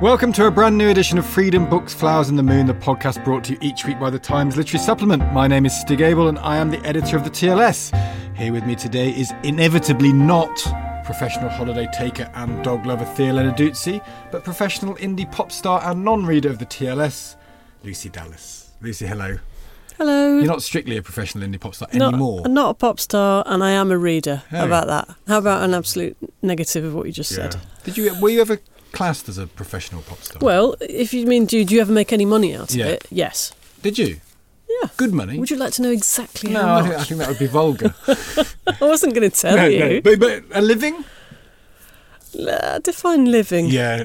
Welcome to a brand new edition of Freedom Books, Flowers and the Moon, the podcast brought to you each week by the Times Literary Supplement. My name is Stig Abell and I am the editor of the TLS. Here with me today is inevitably not professional holiday taker and dog lover Thea Lenarduzzi, but professional indie pop star and non-reader of the TLS, Lucy Dallas. Lucy, hello. Hello. You're not strictly a professional indie pop star Not- anymore. I'm not a pop star, and I am a reader. Oh. How about that? How about an absolute negative of what you just Yeah. said? Did you were you ever classed as a professional pop star? Well, if you mean, do, do you ever make any money out of Yeah. it? Yes. did you? Yeah. Good money. Would you like to know exactly no, how I much? think, I think that would be vulgar. I wasn't going to tell no, you. no. But, but a living? Uh, define living. Yeah,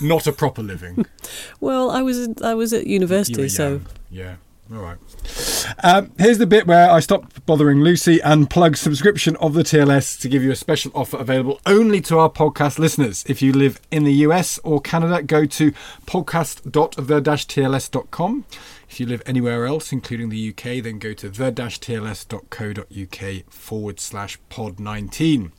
not a proper living. Well, I was I was at You university, were so yeah, all right. Um, here's the bit where I stop bothering Lucy and plug subscription of the TLS to give you a special offer available only to our podcast listeners. If you live in the US or Canada, go to podcast.the-tls.com. If you live anywhere else, including the UK, then go to the-tls.co.uk forward slash pod 19.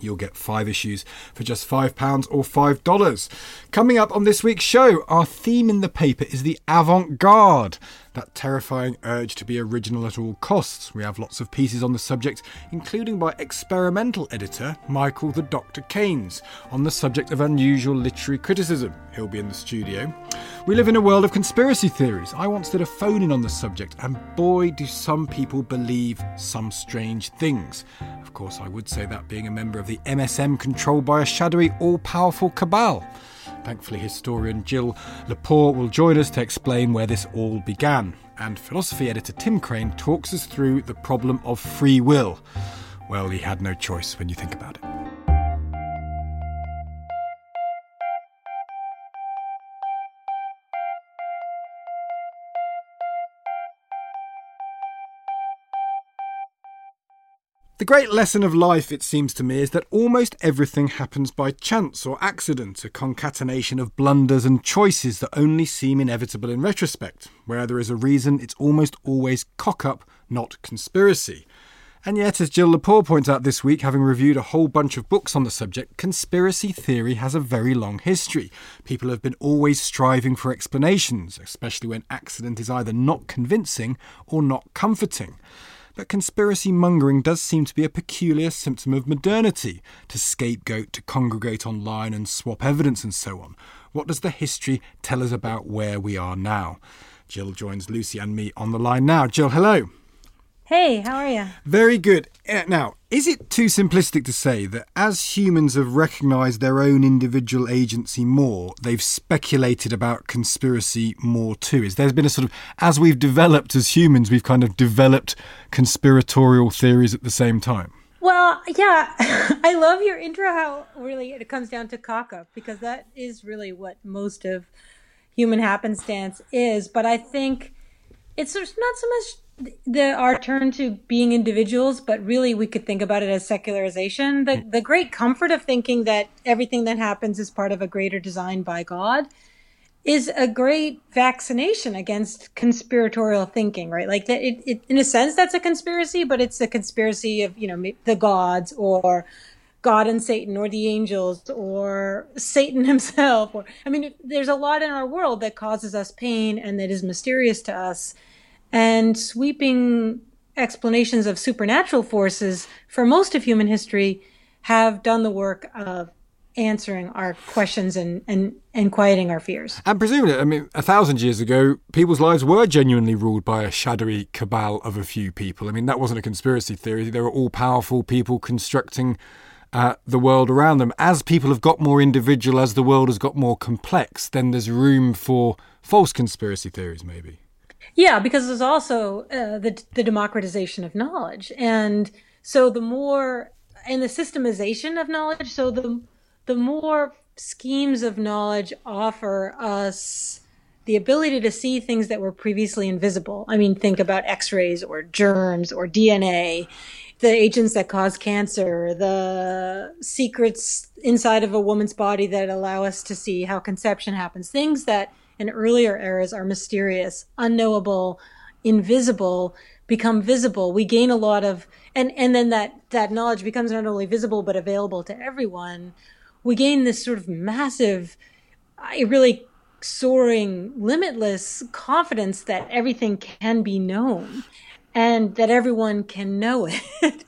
You'll get five issues for just £5 or $5. Coming up on this week's show, our theme in the paper is the avant garde, that terrifying urge to be original at all costs. We have lots of pieces on the subject, including by experimental editor Michael the Dr. Caines, on the subject of unusual literary criticism. He'll be in the studio. We live in a world of conspiracy theories. I once did a phone in on the subject, and boy, do some people believe some strange things. Of course, I would say that being a member of the MSM controlled by a shadowy, all powerful cabal. Thankfully, historian Jill Lepore will join us to explain where this all began. And philosophy editor Tim Crane talks us through the problem of free will. Well, he had no choice when you think about it. The great lesson of life, it seems to me, is that almost everything happens by chance or accident, a concatenation of blunders and choices that only seem inevitable in retrospect. Where there is a reason, it's almost always cock up, not conspiracy. And yet, as Jill Lepore points out this week, having reviewed a whole bunch of books on the subject, conspiracy theory has a very long history. People have been always striving for explanations, especially when accident is either not convincing or not comforting. But conspiracy mongering does seem to be a peculiar symptom of modernity to scapegoat, to congregate online and swap evidence and so on. What does the history tell us about where we are now? Jill joins Lucy and me on the line now. Jill, hello. Hey, how are you? Very good. Uh, Now, is it too simplistic to say that as humans have recognised their own individual agency more, they've speculated about conspiracy more too? Is there's been a sort of as we've developed as humans, we've kind of developed conspiratorial theories at the same time. Well, yeah, I love your intro. How really it comes down to cock up because that is really what most of human happenstance is. But I think it's not so much the our turn to being individuals, but really we could think about it as secularization. The mm. the great comfort of thinking that everything that happens is part of a greater design by God is a great vaccination against conspiratorial thinking, right? Like that, it, it, in a sense, that's a conspiracy, but it's a conspiracy of, you know, the gods or God and Satan or the angels or Satan himself. Or, I mean, there's a lot in our world that causes us pain and that is mysterious to us. And sweeping explanations of supernatural forces for most of human history have done the work of answering our questions and, and, and quieting our fears. And presumably, I mean, a thousand years ago, people's lives were genuinely ruled by a shadowy cabal of a few people. I mean, that wasn't a conspiracy theory. They were all powerful people constructing uh, the world around them. As people have got more individual, as the world has got more complex, then there's room for false conspiracy theories, maybe. Yeah, because there's also uh, the the democratization of knowledge, and so the more and the systemization of knowledge. So the the more schemes of knowledge offer us the ability to see things that were previously invisible. I mean, think about X-rays or germs or DNA, the agents that cause cancer, the secrets inside of a woman's body that allow us to see how conception happens. Things that in earlier eras are mysterious, unknowable, invisible become visible. We gain a lot of and and then that that knowledge becomes not only visible but available to everyone we gain this sort of massive, really soaring, limitless confidence that everything can be known and that everyone can know it.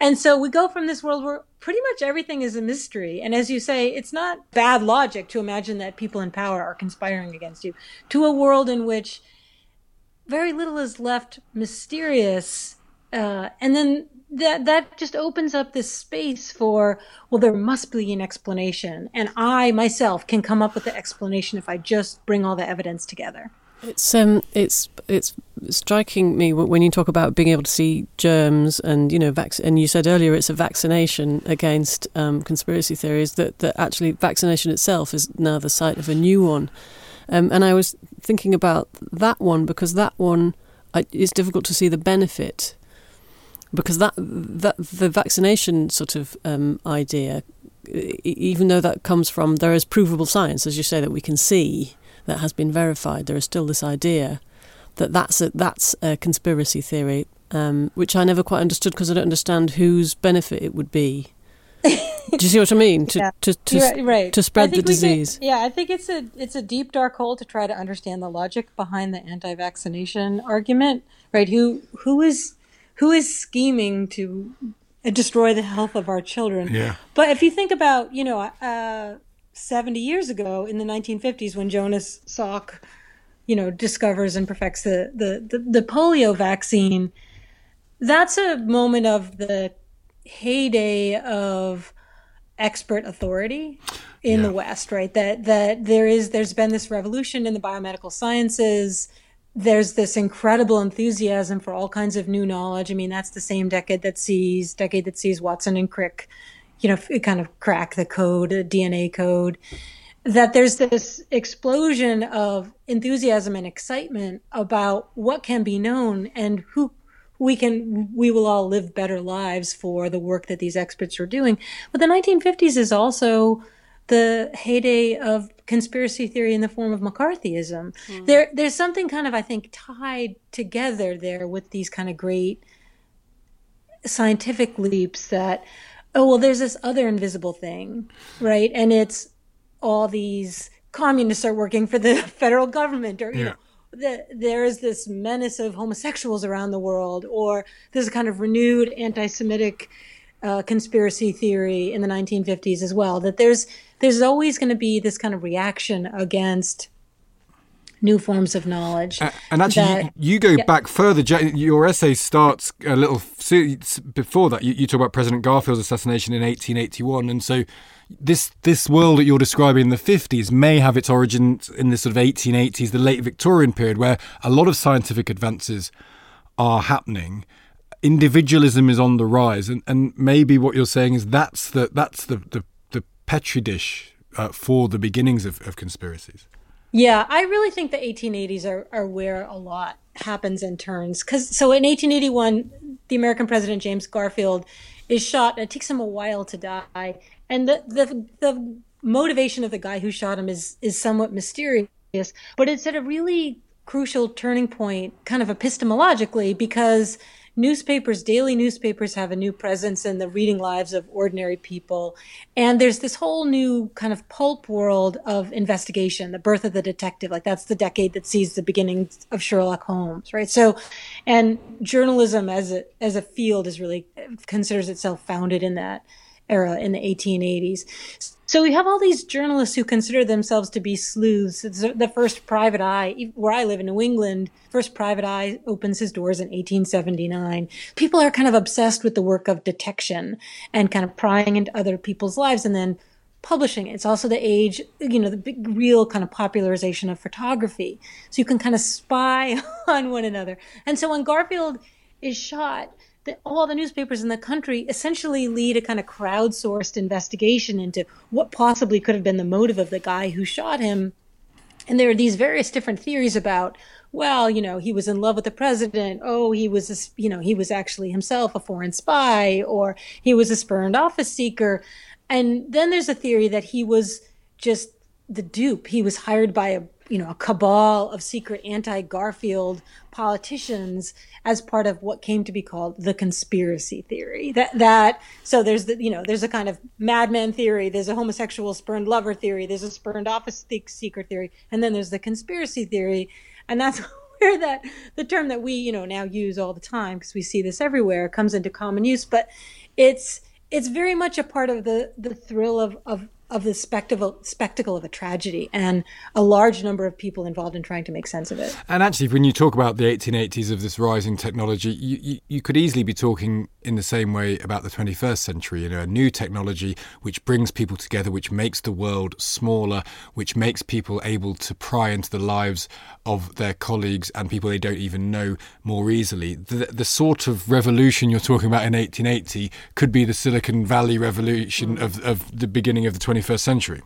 and so we go from this world where pretty much everything is a mystery. And as you say, it's not bad logic to imagine that people in power are conspiring against you, to a world in which very little is left mysterious. Uh, and then that that just opens up this space for well there must be an explanation and i myself can come up with the explanation if i just bring all the evidence together it's um it's it's striking me when you talk about being able to see germs and you know vac- and you said earlier it's a vaccination against um, conspiracy theories that that actually vaccination itself is now the site of a new one um, and i was thinking about that one because that one I, it's difficult to see the benefit because that that the vaccination sort of um, idea, even though that comes from there is provable science, as you say, that we can see that has been verified. There is still this idea that that's a, that's a conspiracy theory, um, which I never quite understood because I don't understand whose benefit it would be. Do you see what I mean? To yeah. to to, right, right. to spread the disease. yeah, I think it's a it's a deep dark hole to try to understand the logic behind the anti-vaccination argument. Right? Who who is who is scheming to destroy the health of our children? Yeah. But if you think about, you know, uh, 70 years ago in the 1950s when Jonas Salk, you know, discovers and perfects the, the, the, the polio vaccine, that's a moment of the heyday of expert authority in yeah. the West, right? That that there is there's been this revolution in the biomedical sciences there's this incredible enthusiasm for all kinds of new knowledge. I mean, that's the same decade that sees decade that sees Watson and Crick, you know, kind of crack the code, the DNA code. That there's this explosion of enthusiasm and excitement about what can be known and who we can we will all live better lives for the work that these experts are doing. But the 1950s is also the heyday of conspiracy theory in the form of McCarthyism. Mm. There, there's something kind of, I think, tied together there with these kind of great scientific leaps that, oh, well, there's this other invisible thing, right? And it's all these communists are working for the federal government or, you yeah. know, the, there is this menace of homosexuals around the world, or there's a kind of renewed anti-Semitic uh, conspiracy theory in the 1950s as well. That there's there's always going to be this kind of reaction against new forms of knowledge. Uh, and actually, that, you, you, go yeah. back further. Your essay starts a little before that. You, you, talk about President Garfield's assassination in 1881, and so this this world that you're describing in the 50s may have its origins in the sort of 1880s, the late Victorian period, where a lot of scientific advances are happening. Individualism is on the rise, and, and maybe what you're saying is that's the that's the, the petri dish uh, for the beginnings of, of conspiracies. Yeah, I really think the 1880s are, are where a lot happens and turns. Cause so in 1881, the American president James Garfield is shot. And it takes him a while to die, and the the the motivation of the guy who shot him is is somewhat mysterious. but it's at a really crucial turning point, kind of epistemologically, because newspapers, daily newspapers, have a new presence in the reading lives of ordinary people. And there's this whole new kind of pulp world of investigation, the birth of the detective. Like that's the decade that sees the beginning of Sherlock Holmes, right? So, and journalism as a, as a field is really considers itself founded in that era in the 1880s. So we have all these journalists who consider themselves to be sleuths. It's the first private eye, where I live in New England, first private eye opens his doors in 1879. People are kind of obsessed with the work of detection and kind of prying into other people's lives and then publishing it. It's also the age, you know, the big, real kind of popularization of photography. So you can kind of spy on one another. And so when Garfield is shot, the, all the newspapers in the country essentially lead a kind of crowdsourced investigation into what possibly could have been the motive of the guy who shot him. And there are these various different theories about, well, you know, he was in love with the president. Oh, he was, a, you know, he was actually himself a foreign spy, or he was a spurned office seeker. And then there's a theory that he was just the dupe. He was hired by a you know, a cabal of secret anti-Garfield politicians as part of what came to be called the conspiracy theory. That that so there's the you know there's a kind of madman theory, there's a homosexual spurned lover theory, there's a spurned office seeker theory, and then there's the conspiracy theory, and that's where that the term that we you know now use all the time because we see this everywhere comes into common use, but it's it's very much a part of the the thrill of of of the spectacle spectacle of a tragedy and a large number of people involved in trying to make sense of it. And actually, when you talk about the 1880s of this rising technology, you, you, you, could easily be talking in the same way about the 21st century. You know, a new technology which brings people together, which makes the world smaller, which makes people able to pry into the lives of their colleagues and people they don't even know more easily. The, the sort of revolution you're talking about in 1880 could be the Silicon Valley revolution mm. of, of the beginning of the 21st 21st century.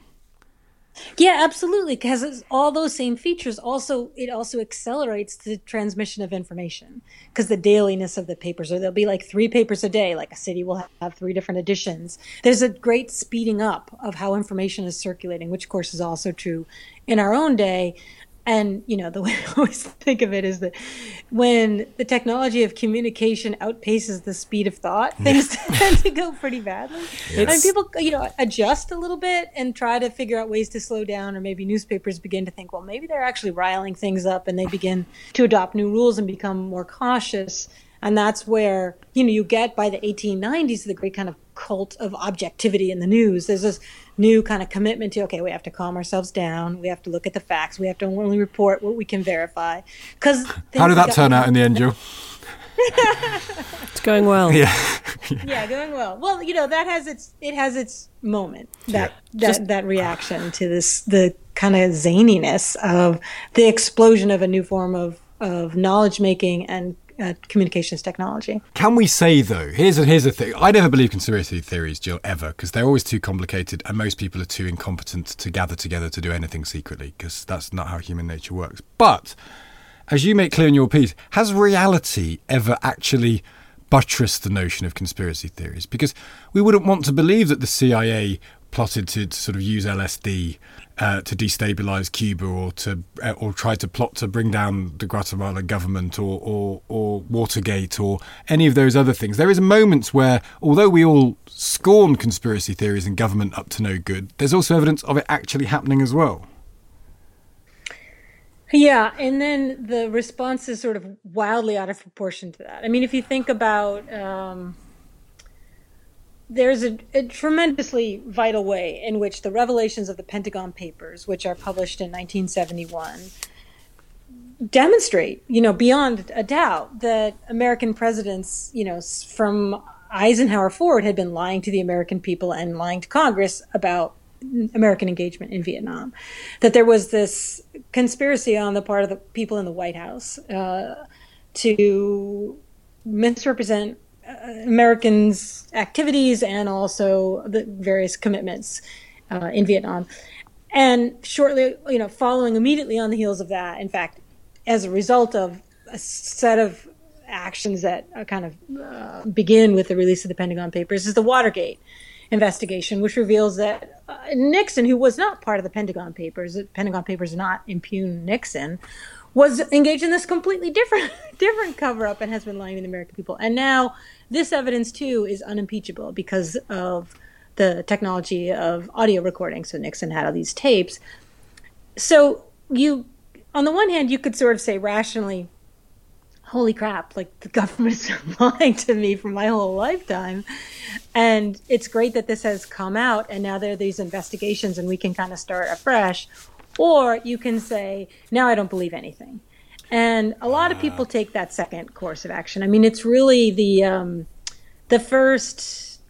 Yeah, absolutely. Because all those same features also it also accelerates the transmission of information because the dailiness of the papers, or there'll be like three papers a day. Like a city will have three different editions. There's a great speeding up of how information is circulating, which of course is also true in our own day. And, you know, the way I always think of it is that when the technology of communication outpaces the speed of thought, things tend to go pretty badly. Yes. And people, you know, adjust a little bit and try to figure out ways to slow down, or maybe newspapers begin to think, well, maybe they're actually riling things up and they begin to adopt new rules and become more cautious. And that's where, you know, you get by the 1890s the great kind of cult of objectivity in the news. There's this new kind of commitment to okay, we have to calm ourselves down. We have to look at the facts. We have to only report what we can verify. Because how did that turn out in the end, Joe? it's going well. Yeah. yeah, going well. Well, you know that has its it has its moment that yeah. that Just, that reaction to this the kind of zaniness of the explosion of a new form of of knowledge making and uh, communications technology. Can we say though? Here's a here's a thing. I never believe conspiracy theories, Jill, ever, because they're always too complicated, and most people are too incompetent to gather together to do anything secretly, because that's not how human nature works. But as you make clear in your piece, has reality ever actually buttressed the notion of conspiracy theories? Because we wouldn't want to believe that the CIA plotted to, to sort of use LSD uh, to destabilize Cuba or to uh, or try to plot to bring down the Guatemala government or, or or Watergate or any of those other things. There is moments where, although we all scorn conspiracy theories and government up to no good, there's also evidence of it actually happening as well. Yeah, and then the response is sort of wildly out of proportion to that. I mean, if you think about. Um, there's a, a, tremendously vital way in which the revelations of the Pentagon Papers, which are published in 1971, demonstrate, you know, beyond a doubt that American presidents, you know, from Eisenhower forward had been lying to the American people and lying to Congress about American engagement in Vietnam. That there was this conspiracy on the part of the people in the White House uh, to misrepresent Americans' activities and also the various commitments uh, in Vietnam. And shortly, you know, following immediately on the heels of that, in fact, as a result of a set of actions that kind of uh, begin with the release of the Pentagon Papers, is the Watergate investigation, which reveals that uh, Nixon, who was not part of the Pentagon Papers, the Pentagon Papers not impugn Nixon, was engaged in this completely different different cover up and has been lying to the American people. And now this evidence too is unimpeachable because of the technology of audio recording. So Nixon had all these tapes. So you on the one hand you could sort of say rationally holy crap, like the government's lying to me for my whole lifetime. And it's great that this has come out and now there are these investigations and we can kind of start afresh. Or you can say, now I don't believe anything. And a lot of people take that second course of action. I mean, it's really the um, the first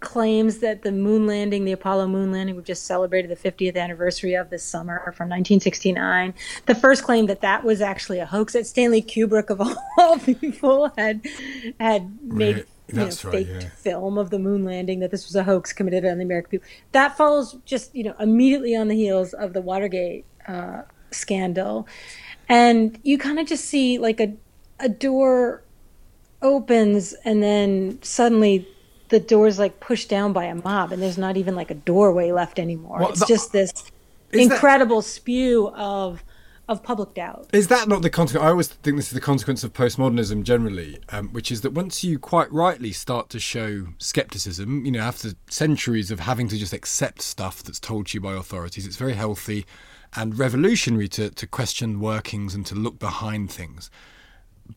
claims that the moon landing, the Apollo moon landing, we've just celebrated the 50th anniversary of this summer from 1969. The first claim that that was actually a hoax that Stanley Kubrick of all people had had made Right. you know, right, faked yeah. film of the moon landing that this was a hoax committed on the American people. That follows just you know immediately on the heels of the Watergate uh, scandal, and you kind of just see like a a door opens and then suddenly the door's like pushed down by a mob and there's not even like a doorway left anymore. Well, it's the- just this Is that- incredible spew of of public doubt. Is that not the consequence? I always think this is the consequence of postmodernism generally, um, which is that once you quite rightly start to show skepticism, you know, after centuries of having to just accept stuff that's told to you by authorities, it's very healthy and revolutionary to, to question workings and to look behind things.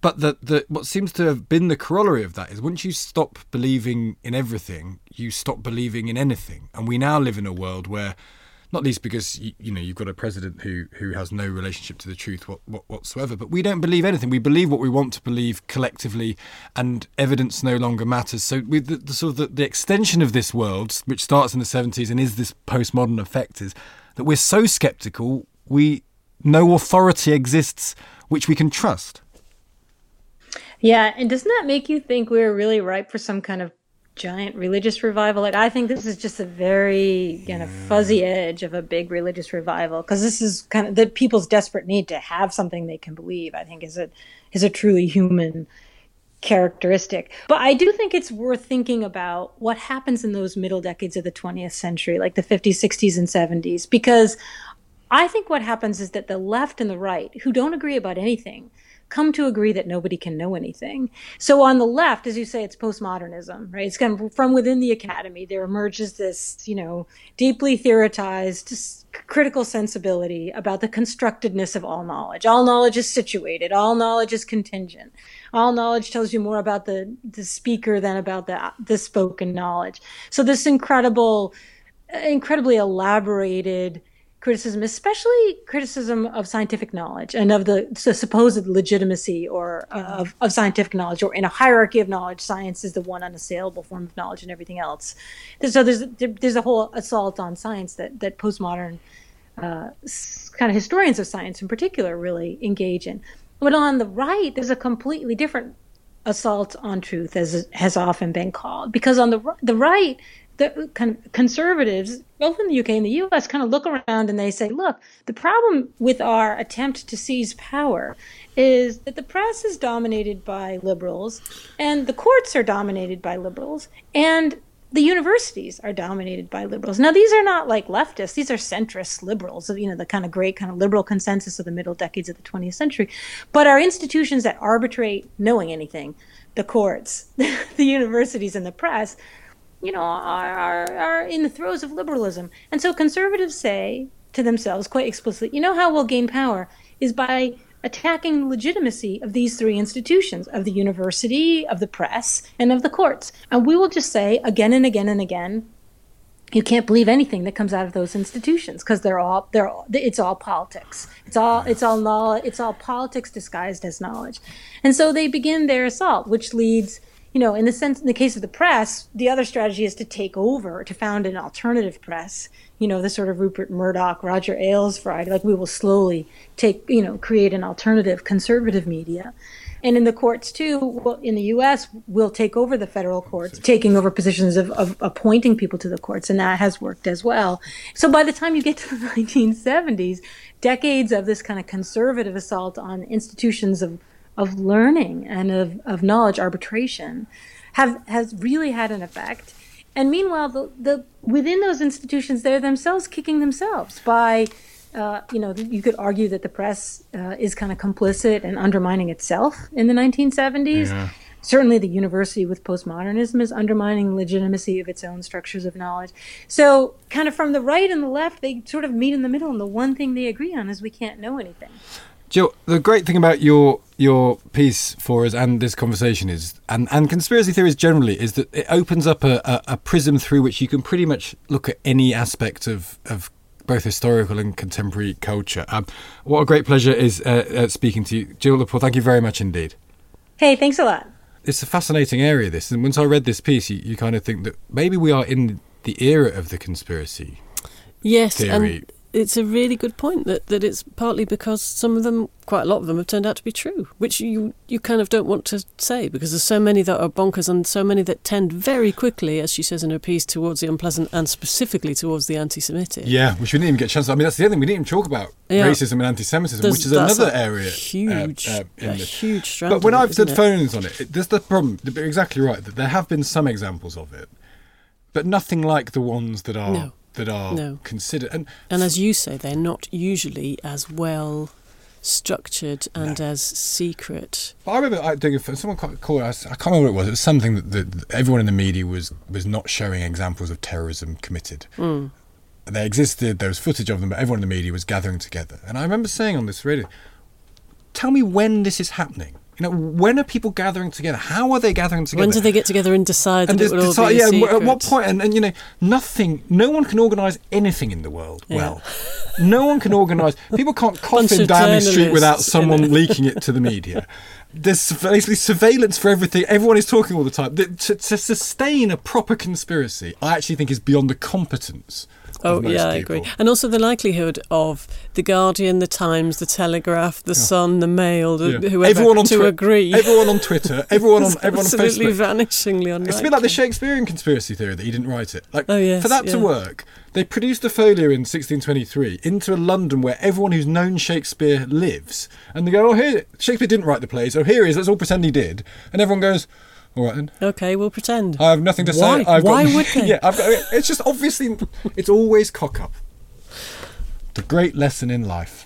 But the, the what seems to have been the corollary of that is once you stop believing in everything, you stop believing in anything. And we now live in a world where, not least because you, you know you've got a president who who has no relationship to the truth what, what, whatsoever, but we don't believe anything. We believe what we want to believe collectively, and evidence no longer matters. So with the, the sort of the, the extension of this world, which starts in the seventies and is this postmodern effect, is that we're so skeptical we no authority exists which we can trust. Yeah, and doesn't that make you think we're really ripe for some kind of giant religious revival? Like, I think this is just a very kind of fuzzy edge of a big religious revival because this is kind of the people's desperate need to have something they can believe. I think is a is a truly human characteristic. But I do think it's worth thinking about what happens in those middle decades of the 20th century, like the 50s, 60s, and 70s, because I think what happens is that the left and the right, who don't agree about anything, come to agree that nobody can know anything. So on the left, as you say, it's postmodernism, right? It's kind of from within the academy. There emerges this, you know, deeply theorized critical sensibility about the constructedness of all knowledge. All knowledge is situated. All knowledge is contingent. All knowledge tells you more about the, the speaker than about the, the spoken knowledge. So this incredible, incredibly elaborated criticism, especially criticism of scientific knowledge and of the, supposed legitimacy or uh, of, of scientific knowledge, or in a hierarchy of knowledge, science is the one unassailable form of knowledge, and everything else. So there's there's a whole assault on science that that postmodern uh, kind of historians of science, in particular, really engage in. But on the right, there's a completely different assault on truth, as has often been called, because on the the right, the conservatives, both in the UK and the US, kind of look around and they say, look, the problem with our attempt to seize power is that the press is dominated by liberals, and the courts are dominated by liberals, and the universities are dominated by liberals. Now, these are not like leftists; these are centrist liberals. You know, the kind of great kind of liberal consensus of the middle decades of the 20th century. But our institutions that arbitrate knowing anything, the courts, the universities, and the press, you know, are, are, are in the throes of liberalism. And so conservatives say to themselves quite explicitly, you know how we'll gain power is by attacking the legitimacy of these three institutions of the university, of the press, and of the courts. And we will just say again and again and again, you can't believe anything that comes out of those institutions because they're all they're all, it's all politics. It's all it's all knowledge, it's all politics disguised as knowledge. And so they begin their assault, which leads you know, in the sense, in the case of the press, the other strategy is to take over, to found an alternative press. You know, the sort of Rupert Murdoch, Roger Ailes variety. Like we will slowly take, you know, create an alternative conservative media. And in the courts too, well, in the U.S., we'll take over the federal courts, taking over positions of, of appointing people to the courts, and that has worked as well. So by the time you get to the 1970s, decades of this kind of conservative assault on institutions of of learning and of, of knowledge arbitration have has really had an effect And meanwhile, the, the within those institutions, they're themselves kicking themselves by, uh, you know, you could argue that the press uh, is kind of complicit and undermining itself in the 1970s. Yeah. Certainly, the university with postmodernism is undermining the legitimacy of its own structures of knowledge. So, kind of from the right and the left, they sort of meet in the middle, and the one thing they agree on is we can't know anything. Jill, the great thing about your your piece for us and this conversation is, and, and conspiracy theories generally, is that it opens up a, a, a prism through which you can pretty much look at any aspect of, of both historical and contemporary culture. Um, what a great pleasure is uh, uh, speaking to you. Jill Lepore, thank you very much indeed. Hey, thanks a lot. It's a fascinating area, this. And once I read this piece, you, you kind of think that maybe we are in the era of the conspiracy yes, theory. And- it's a really good point that, that it's partly because some of them, quite a lot of them, have turned out to be true, which you, you kind of don't want to say because there's so many that are bonkers and so many that tend very quickly, as she says in her piece, towards the unpleasant and specifically towards the anti Semitic. Yeah, which we didn't even get a chance. I mean, that's the other thing, we didn't even talk about yeah. racism and anti Semitism, which is another area. Huge, uh, uh, a huge strand. But when I've said phones on it, it, there's the problem, you're exactly right, that there have been some examples of it, but nothing like the ones that are. No that are no. considered. And, and as you say, they're not usually as well structured and no. as secret. I remember I doing a, someone called I can't remember what it was. It was something that, that everyone in the media was was not showing examples of terrorism committed. Mm. They existed. There was footage of them, but everyone in the media was gathering together. And I remember saying on this radio, "Tell me when this is happening." You know, when are people gathering together? How are they gathering together? When do they get together and decide and that it would decide, all be yeah, secret? At what point? And, and you know, nothing. No one can organise anything in the world yeah. well. no one can organise. People can't cough in Downing Street without someone leaking it to the media. There's basically surveillance for everything. Everyone is talking all the time. To, to sustain a proper conspiracy, I actually think is beyond the competence Oh yeah, I agree. And also the likelihood of the Guardian, the Times, the Telegraph, the yeah. Sun, the Mail, the, yeah. whoever everyone on to twi- agree. Everyone on Twitter, everyone on everyone on Facebook. Absolutely vanishingly unlikely. It's a bit like the Shakespearean conspiracy theory that he didn't write it. Like oh, yes, for that yeah. to work, they produced a folio in 1623 into a London where everyone who's known Shakespeare lives, and they go, "Oh, here Shakespeare didn't write the plays. Oh, here he is. Let's all pretend he did." And everyone goes. All right then. Okay, we'll pretend. I have nothing to Why? say. I've Why got, would they? Yeah, I've got, it's just obviously, it's always cock up. The great lesson in life.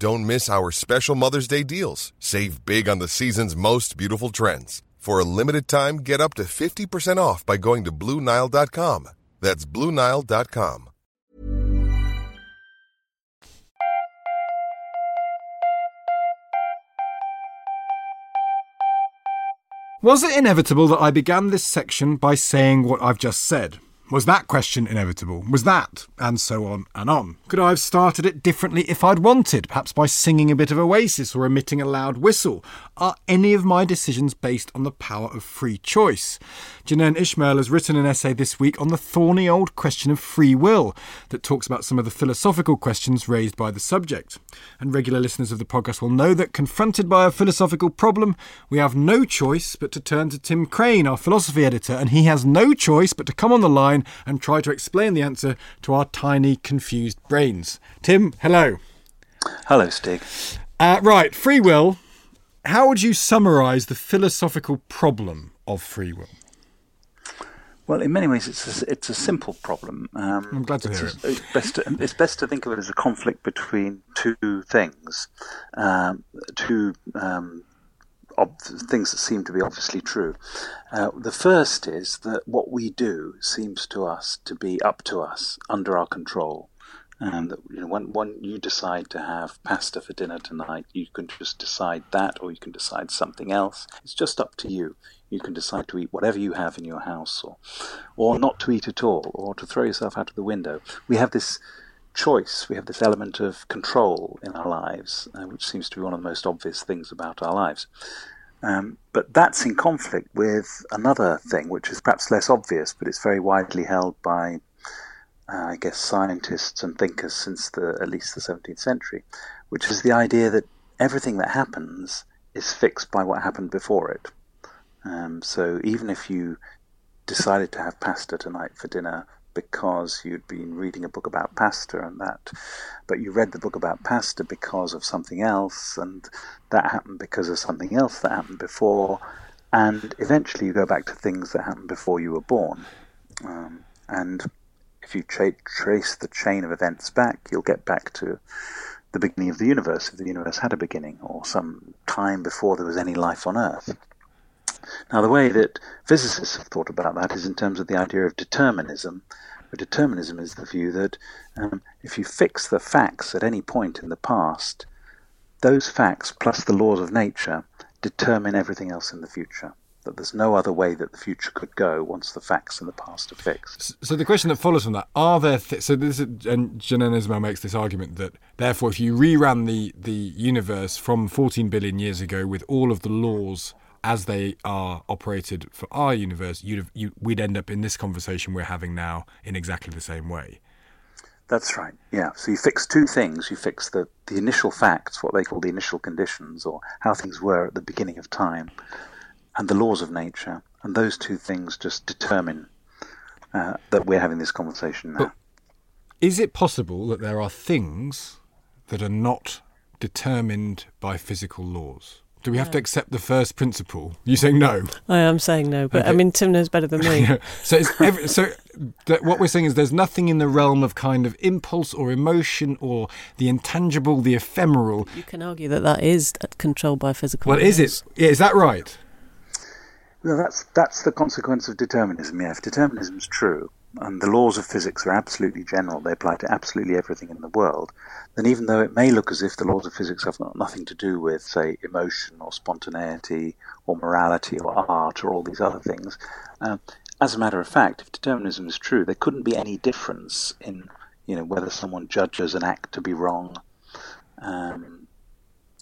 Don't miss our special Mother's Day deals. Save big on the season's most beautiful trends. For a limited time, get up to 50% off by going to Bluenile.com. That's Bluenile.com. Was it inevitable that I began this section by saying what I've just said? Was that question inevitable? Was that? And so on and on. Could I have started it differently if I'd wanted, perhaps by singing a bit of Oasis or emitting a loud whistle? Are any of my decisions based on the power of free choice? Jenann Ismael has written an essay this week on the thorny old question of free will that talks about some of the philosophical questions raised by the subject. And regular listeners of the podcast will know that confronted by a philosophical problem, we have no choice but to turn to Tim Crane, our philosophy editor, and he has no choice but to come on the line and try to explain the answer to our tiny, confused brains. Tim, hello. Hello, Stig. Uh, right, free will. How would you summarise the philosophical problem of free will? Well, in many ways, it's a, it's a simple problem. Um, I'm glad to hear it's, it. It's best, to, it's best to think of it as a conflict between two things, um, two um, ob- things that seem to be obviously true. Uh, the first is that what we do seems to us to be up to us, under our control. And that, you know, when, when you decide to have pasta for dinner tonight, you can just decide that, or you can decide something else. It's just up to you. You can decide to eat whatever you have in your house, or, or not to eat at all, or to throw yourself out of the window. We have this choice. We have this element of control in our lives, uh, which seems to be one of the most obvious things about our lives. Um, but that's in conflict with another thing, which is perhaps less obvious, but it's very widely held by uh, I guess, scientists and thinkers since the at least the 17th century, which is the idea that everything that happens is fixed by what happened before it. Um, so even if you decided to have pasta tonight for dinner because you'd been reading a book about pasta and that, but you read the book about pasta because of something else, and that happened because of something else that happened before, and eventually you go back to things that happened before you were born. Um, and if you tra- trace the chain of events back, you'll get back to the beginning of the universe, if the universe had a beginning, or some time before there was any life on Earth. Now, the way that physicists have thought about that is in terms of the idea of determinism. Where determinism is the view that um, if you fix the facts at any point in the past, those facts plus the laws of nature determine everything else in the future that there's no other way that the future could go once the facts in the past are fixed. So the question that follows from that: Are there th- so this is, and Jenann Ismael makes this argument that therefore, if you reran the the universe from 14 billion years ago with all of the laws as they are operated for our universe, you'd have, you, we'd end up in this conversation we're having now in exactly the same way. That's right. Yeah. So you fix two things. You fix the, the initial facts, what they call the initial conditions, or how things were at the beginning of time, and the laws of nature, and those two things just determine uh, that we're having this conversation now. But is it possible that there are things that are not determined by physical laws? Do we have to accept the first principle? You saying no? I am saying no, but okay. I mean Tim knows better than me. so, every, so what we're saying is there's nothing in the realm of kind of impulse or emotion or the intangible, the ephemeral. You can argue that that is controlled by physical. Well, laws. is it? Yeah, is that right? Well, that's that's the consequence of determinism. Yeah, if determinism is true, and the laws of physics are absolutely general, they apply to absolutely everything in the world, then even though it may look as if the laws of physics have nothing to do with, say, emotion or spontaneity or morality or art or all these other things, uh, as a matter of fact, if determinism is true, there couldn't be any difference in, you know, whether someone judges an act to be wrong. Um,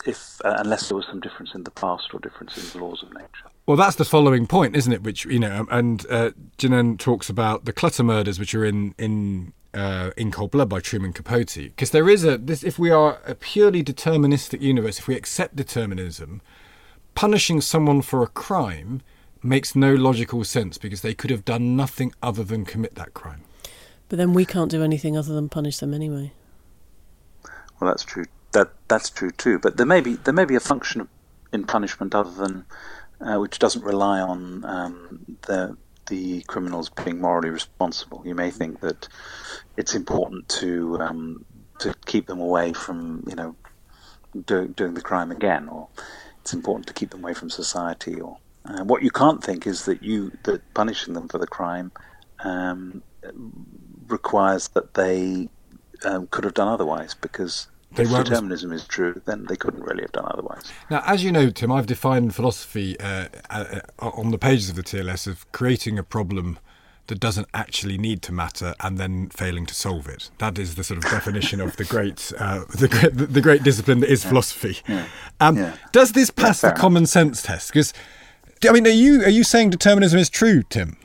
if uh, unless there was some difference in the past or difference in the laws of nature. Well, that's the following point, isn't it? Which you know, and uh, Jenann talks about the Clutter murders, which are in in uh, in Cold Blood by Truman Capote, because there is a this. If we are a purely deterministic universe, if we accept determinism, punishing someone for a crime makes no logical sense because they could have done nothing other than commit that crime. But then we can't do anything other than punish them anyway. Well, that's true that that's true too. But there may be there may be a function in punishment other than uh, which doesn't rely on um, the the criminals being morally responsible. You may think that it's important to um, to keep them away from you know do, doing the crime again, or it's important to keep them away from society. Or uh, what you can't think is that you that punishing them for the crime um, requires that they um, could have done otherwise because they if determinism is true, then they couldn't really have done otherwise. Now, as you know, Tim, I've defined philosophy uh, uh, on the pages of the TLS of creating a problem that doesn't actually need to matter and then failing to solve it. That is the sort of definition of the great, uh, the great, the great discipline that is philosophy. Yeah. Um, Yeah. Does this pass the common sense test? Because, I mean, are you are you saying determinism is true, Tim?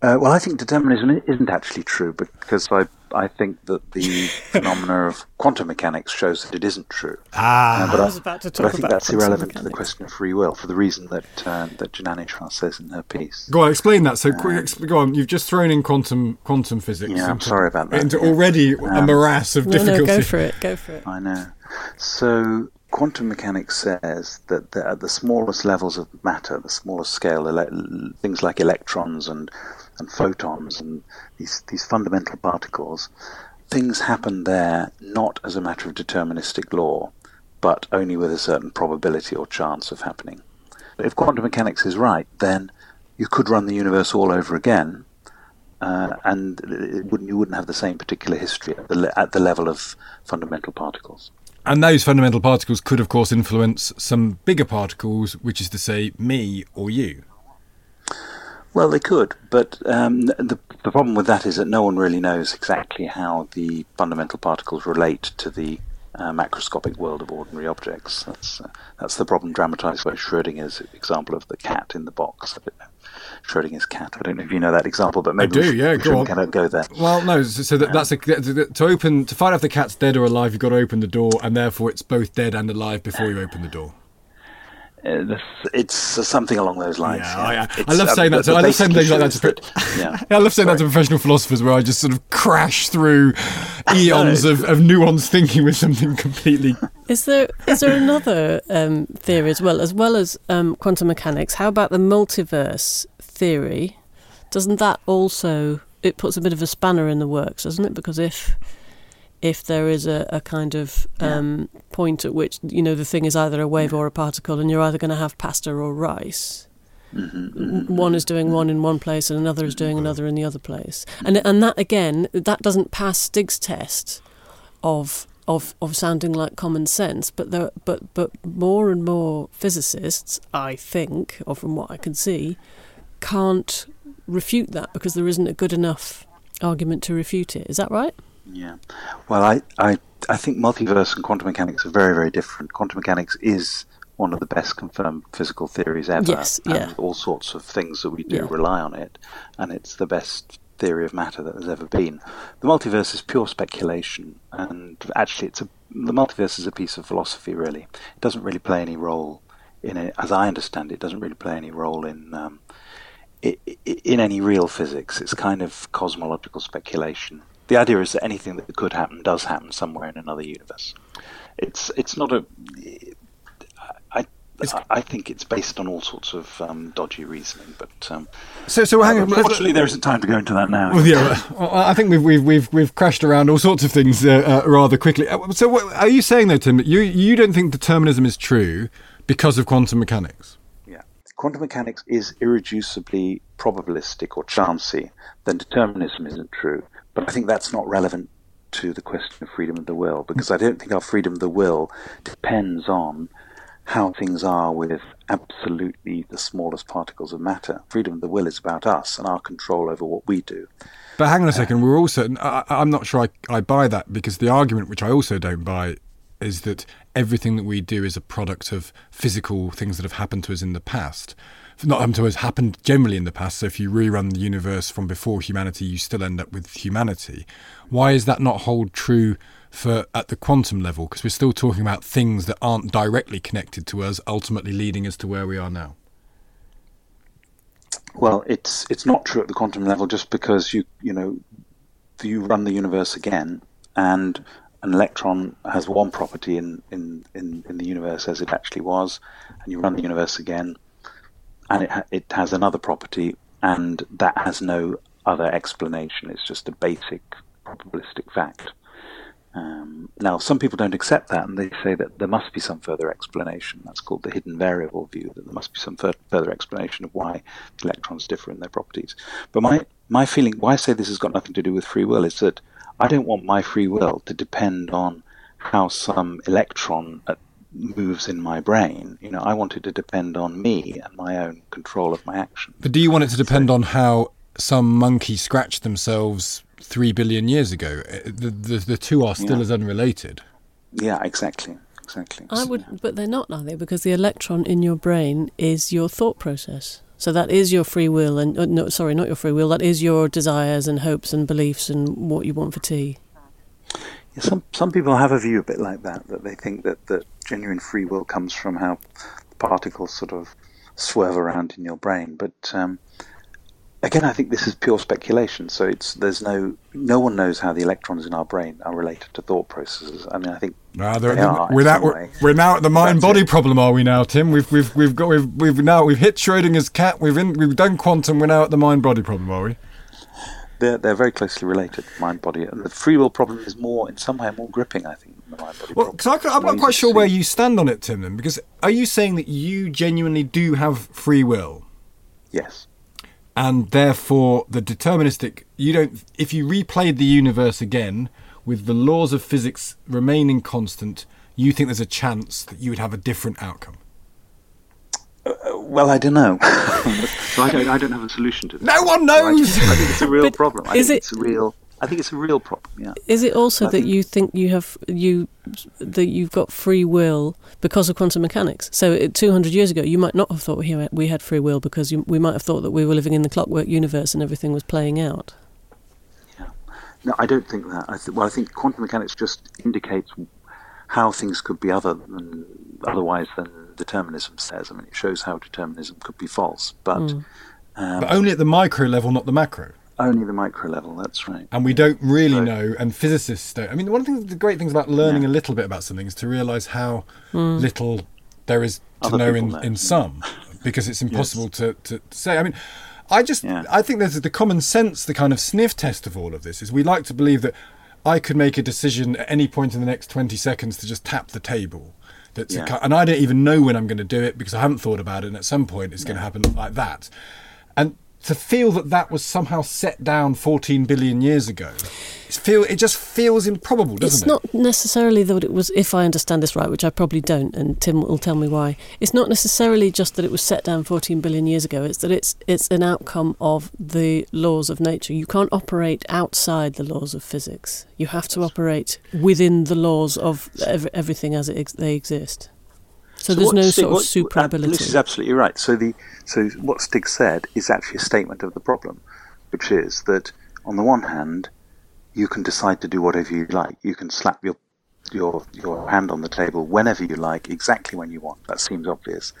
Uh, well, I think determinism isn't actually true because I I think that the phenomena of quantum mechanics shows that it isn't true. Ah, Uh, but I was about to talk but I think about that's quantum irrelevant to the question of free will for the reason that uh, that Janani Schwarz says in her piece. Go on, explain that. So, quick, exp- go on. You've just thrown in quantum quantum physics. Yeah, I'm into, sorry about that. Into Yeah. already a Um, morass of No, difficulty. no, go for it. Go for it. I know. So quantum mechanics says that the, at the smallest levels of matter, the smallest scale, ele- things like electrons and and photons and these these fundamental particles, things happen there not as a matter of deterministic law, but only with a certain probability or chance of happening. If quantum mechanics is right, then you could run the universe all over again, uh, and wouldn't, you wouldn't have the same particular history at the, le- at the level of fundamental particles. And those fundamental particles could, of course, influence some bigger particles, which is to say, me or you. Well, they could, but um, the, the problem with that is that no one really knows exactly how the fundamental particles relate to the uh, macroscopic world of ordinary objects. That's uh, that's the problem dramatised by Schrodinger's example of the cat in the box. I. Schrodinger's cat. I don't know if you know that example, but maybe do, we, should, yeah, go on. kind of go there. Well, no. So, so that, that's a, to open to find out if the cat's dead or alive. You've got to open the door, and therefore it's both dead and alive before you open the door. Uh, this, it's uh, something along those lines. Yeah, I, I, I It's, love um, saying that. To, I love saying things like that. shows To, that- I love saying that to professional philosophers, where I just sort of crash through eons of, of nuanced thinking with something completely. Is there is there another um, theory as well as well as um, quantum mechanics? How about the multiverse theory? Doesn't that also it puts a bit of a spanner in the works, doesn't it? Because if if there is a, a kind of um, point at which you know the thing is either a wave or a particle, and you're either going to have pasta or rice. Mm-hmm, One is doing one in one place, and another is doing another in the other place, and and that again, that doesn't pass Stig's test of of of sounding like common sense. But there, but but more and more physicists, I think, or from what I can see, can't refute that because there isn't a good enough argument to refute it. Is that right? Yeah. Well, I, I, I think multiverse and quantum mechanics are very, very different. Quantum mechanics is one of the best confirmed physical theories ever. Yes, yeah. And all sorts of things that we do Yeah. rely on it. And it's the best theory of matter that has ever been. The multiverse is pure speculation. And actually, it's a, the multiverse is a piece of philosophy, really. It doesn't really play any role in it, as I understand it, it doesn't really play any role in. Um, in any real physics, it's kind of cosmological speculation. The idea is that anything that could happen does happen somewhere in another universe. It's it's not a. I I think it's based on all sorts of um, dodgy reasoning, but um, So, so hang on. unfortunately, there isn't time to go into that now. Well, yeah, I think we've we've we've we've crashed around all sorts of things uh, uh, rather quickly. Uh, So, what, are you saying though, Tim, that you you don't think determinism is true because of quantum mechanics? Yeah. Quantum mechanics is irreducibly probabilistic or chancy, then determinism isn't true. But I think that's not relevant to the question of freedom of the will, because I don't think our freedom of the will depends on how things are with absolutely the smallest particles of matter. Freedom of the will is about us and our control over what we do. But hang on a uh, second, we're also. I, I'm not sure I, I buy that because the argument, which I also don't buy, is that everything that we do is a product of physical things that have happened to us in the past. Not happened to us, happened generally in the past. So if you rerun the universe from before humanity, you still end up with humanity. Why is that not hold true for at the quantum level? Because we're still talking about things that aren't directly connected to us, ultimately leading us to where we are now. Well, it's it's not true at the quantum level just because you you know you run the universe again and an electron has one property in, in, in, in the universe as it actually was, and you run the universe again, and it ha- it has another property, and that has no other explanation. It's just a basic probabilistic fact. Um, now, some people don't accept that, and they say that there must be some further explanation. That's called the hidden variable view. That there must be some fur- further explanation of why electrons differ in their properties. But my my feeling, why I say this has got nothing to do with free will, is that I don't want my free will to depend on how some electron uh, moves in my brain. You know, I want it to depend on me and my own control of my action. But do you want it to depend on how some monkey scratched themselves three billion years ago. Uh, The, the, the two are still Yeah. as unrelated. Yeah, exactly, exactly. I would, but they're not, are they? Because the electron in your brain is your thought process. So that is your free will, and uh, no, sorry, not your free will. That is your desires and hopes and beliefs and what you want for tea. Yeah, some some people have a view a bit like that, that they think that, that genuine free will comes from how particles sort of swerve around in your brain. But um, again, I think this is pure speculation. So it's there's no no one knows how the electrons in our brain are related to thought processes. I mean, I think they're- they are we're, now, we're, we're now at the mind-body problem, are we now, Tim? We've we've we've got we've we've now we've hit Schrodinger's cat. We've in, we've done quantum. We're now at the mind-body problem, are we? They're they're very closely related, mind body. And the free will problem is more in some way more gripping, I think, than the mind body Well, problem. because I'm not quite sure where you stand on it, Tim. Then, because are you saying that you genuinely do have free will? Yes. and therefore the deterministic you don't if you replayed the universe again with the laws of physics remaining constant you think there's a chance that you would have a different outcome uh, uh, Well, I don't know. so I don't. I don't have a solution to this. No one So I knows! I think it's a real But problem. I is think it- it's a real. I think it's a real problem. Yeah. Is it also I that think- you think you have you that you've got free will because of quantum mechanics? So uh, 200 years ago, you might not have thought we had, free will because you, we might have thought that we were living in the clockwork universe and everything was playing out. Yeah. No, I don't think that. I th- well, I think quantum mechanics just indicates how things could be other than otherwise than determinism says. I mean, it shows how determinism could be false, but Mm. um, but only at the micro level not the macro only the micro level. That's right. and we don't really So- know and physicists don't i mean one of the, the great things about learning a little bit about something is to realize how little there is to Other know in, know. in some because it's impossible to, to say i mean i just Yeah. i think there's the common sense the kind of sniff test of all of this is we like to believe that i could make a decision at any point in the next 20 seconds to just tap the table that's Yeah. and i don't even know when i'm going to do it because i haven't thought about it and at some point it's going to happen like that and to feel that that was somehow set down 14 billion years ago it's feel it just feels improbable doesn't it? it's not necessarily that it was, if I understand this right, which I probably don't, and Tim will tell me why. It's not necessarily just that it was set down 14 billion years ago. It's that it's it's an outcome of the laws of nature. You can't operate outside the laws of physics. You have to operate within the laws of ev- everything as it ex- they exist. So, there's no Stig- sort of what- super uh, ability. This is absolutely right. So the so what Stig said is actually a statement of the problem, which is that on the one hand, you can decide to do whatever you like. You can slap your your your hand on the table whenever you like, exactly when you want. That seems obvious.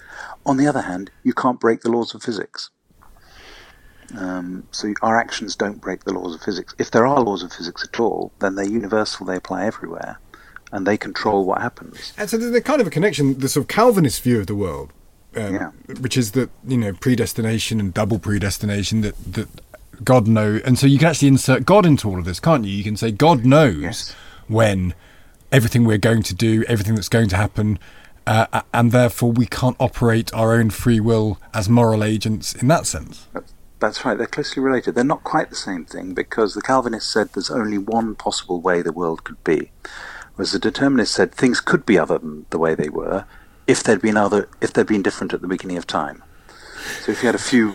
On the other hand, you can't break the laws of physics. Um, so our actions don't break the laws of physics. If there are laws of physics at all, then they're universal. They apply everywhere, and they control what happens. And so there's a kind of a connection, the sort of Calvinist view of the world, um, Yeah. which is that you know predestination and double predestination that that God knows, and so you can actually insert God into all of this, can't you? You can say God knows Yes. when everything we're going to do, everything that's going to happen. Uh, and therefore, we can't operate our own free will as moral agents in that sense. That's right, they're closely related. They're not quite the same thing because the Calvinist said there's only one possible way the world could be, whereas the determinist said things could be other than the way they were if they'd been other if they'd been different at the beginning of time. So if you had a few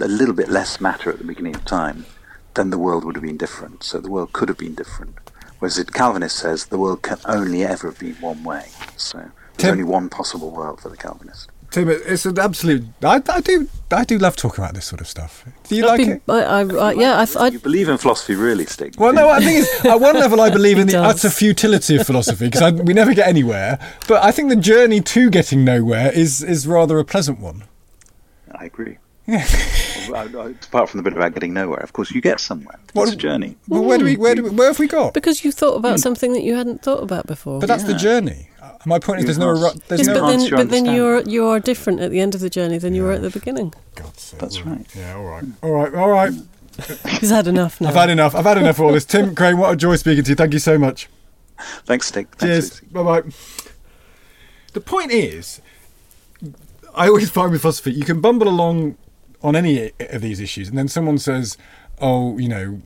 a little bit less matter at the beginning of time, then the world would have been different. So the world could have been different. Whereas the Calvinist says the world can only ever have been one way. So there's Tim- only one possible world for the Calvinist. Tim, it's an absolute. I, I do. I do love talking about this sort of stuff. Do you like I've it? been- I, I, I, yeah, I, I, You believe in philosophy, really, Stig? Well, no, I think it's, at one level I believe in the does. utter futility of philosophy because we never get anywhere. But I think the journey to getting nowhere is is rather a pleasant one. I agree. Well, I- I- Apart from the bit about getting nowhere, of course, you get somewhere. What- It's a journey. Well, where do we? Where do we, Where have we got? because you thought about hmm. something that you hadn't thought about before. But that's the journey. My point is, there's no. Yes. arri- There's Yes, no. but enhance then, your but then you're you are different at the end of the journey than you were at the beginning. God's sake, That's right. Yeah. All right. All right. All right. He's had enough now. I've had enough. I've had enough of all this. Tim Crane, what a joy speaking to you. Thank you so much. Thanks, Stig. Thanks, Cheers. Bye bye. The point is, I always find with philosophy, you can bumble along on any of these issues, and then someone says, "Oh, you know,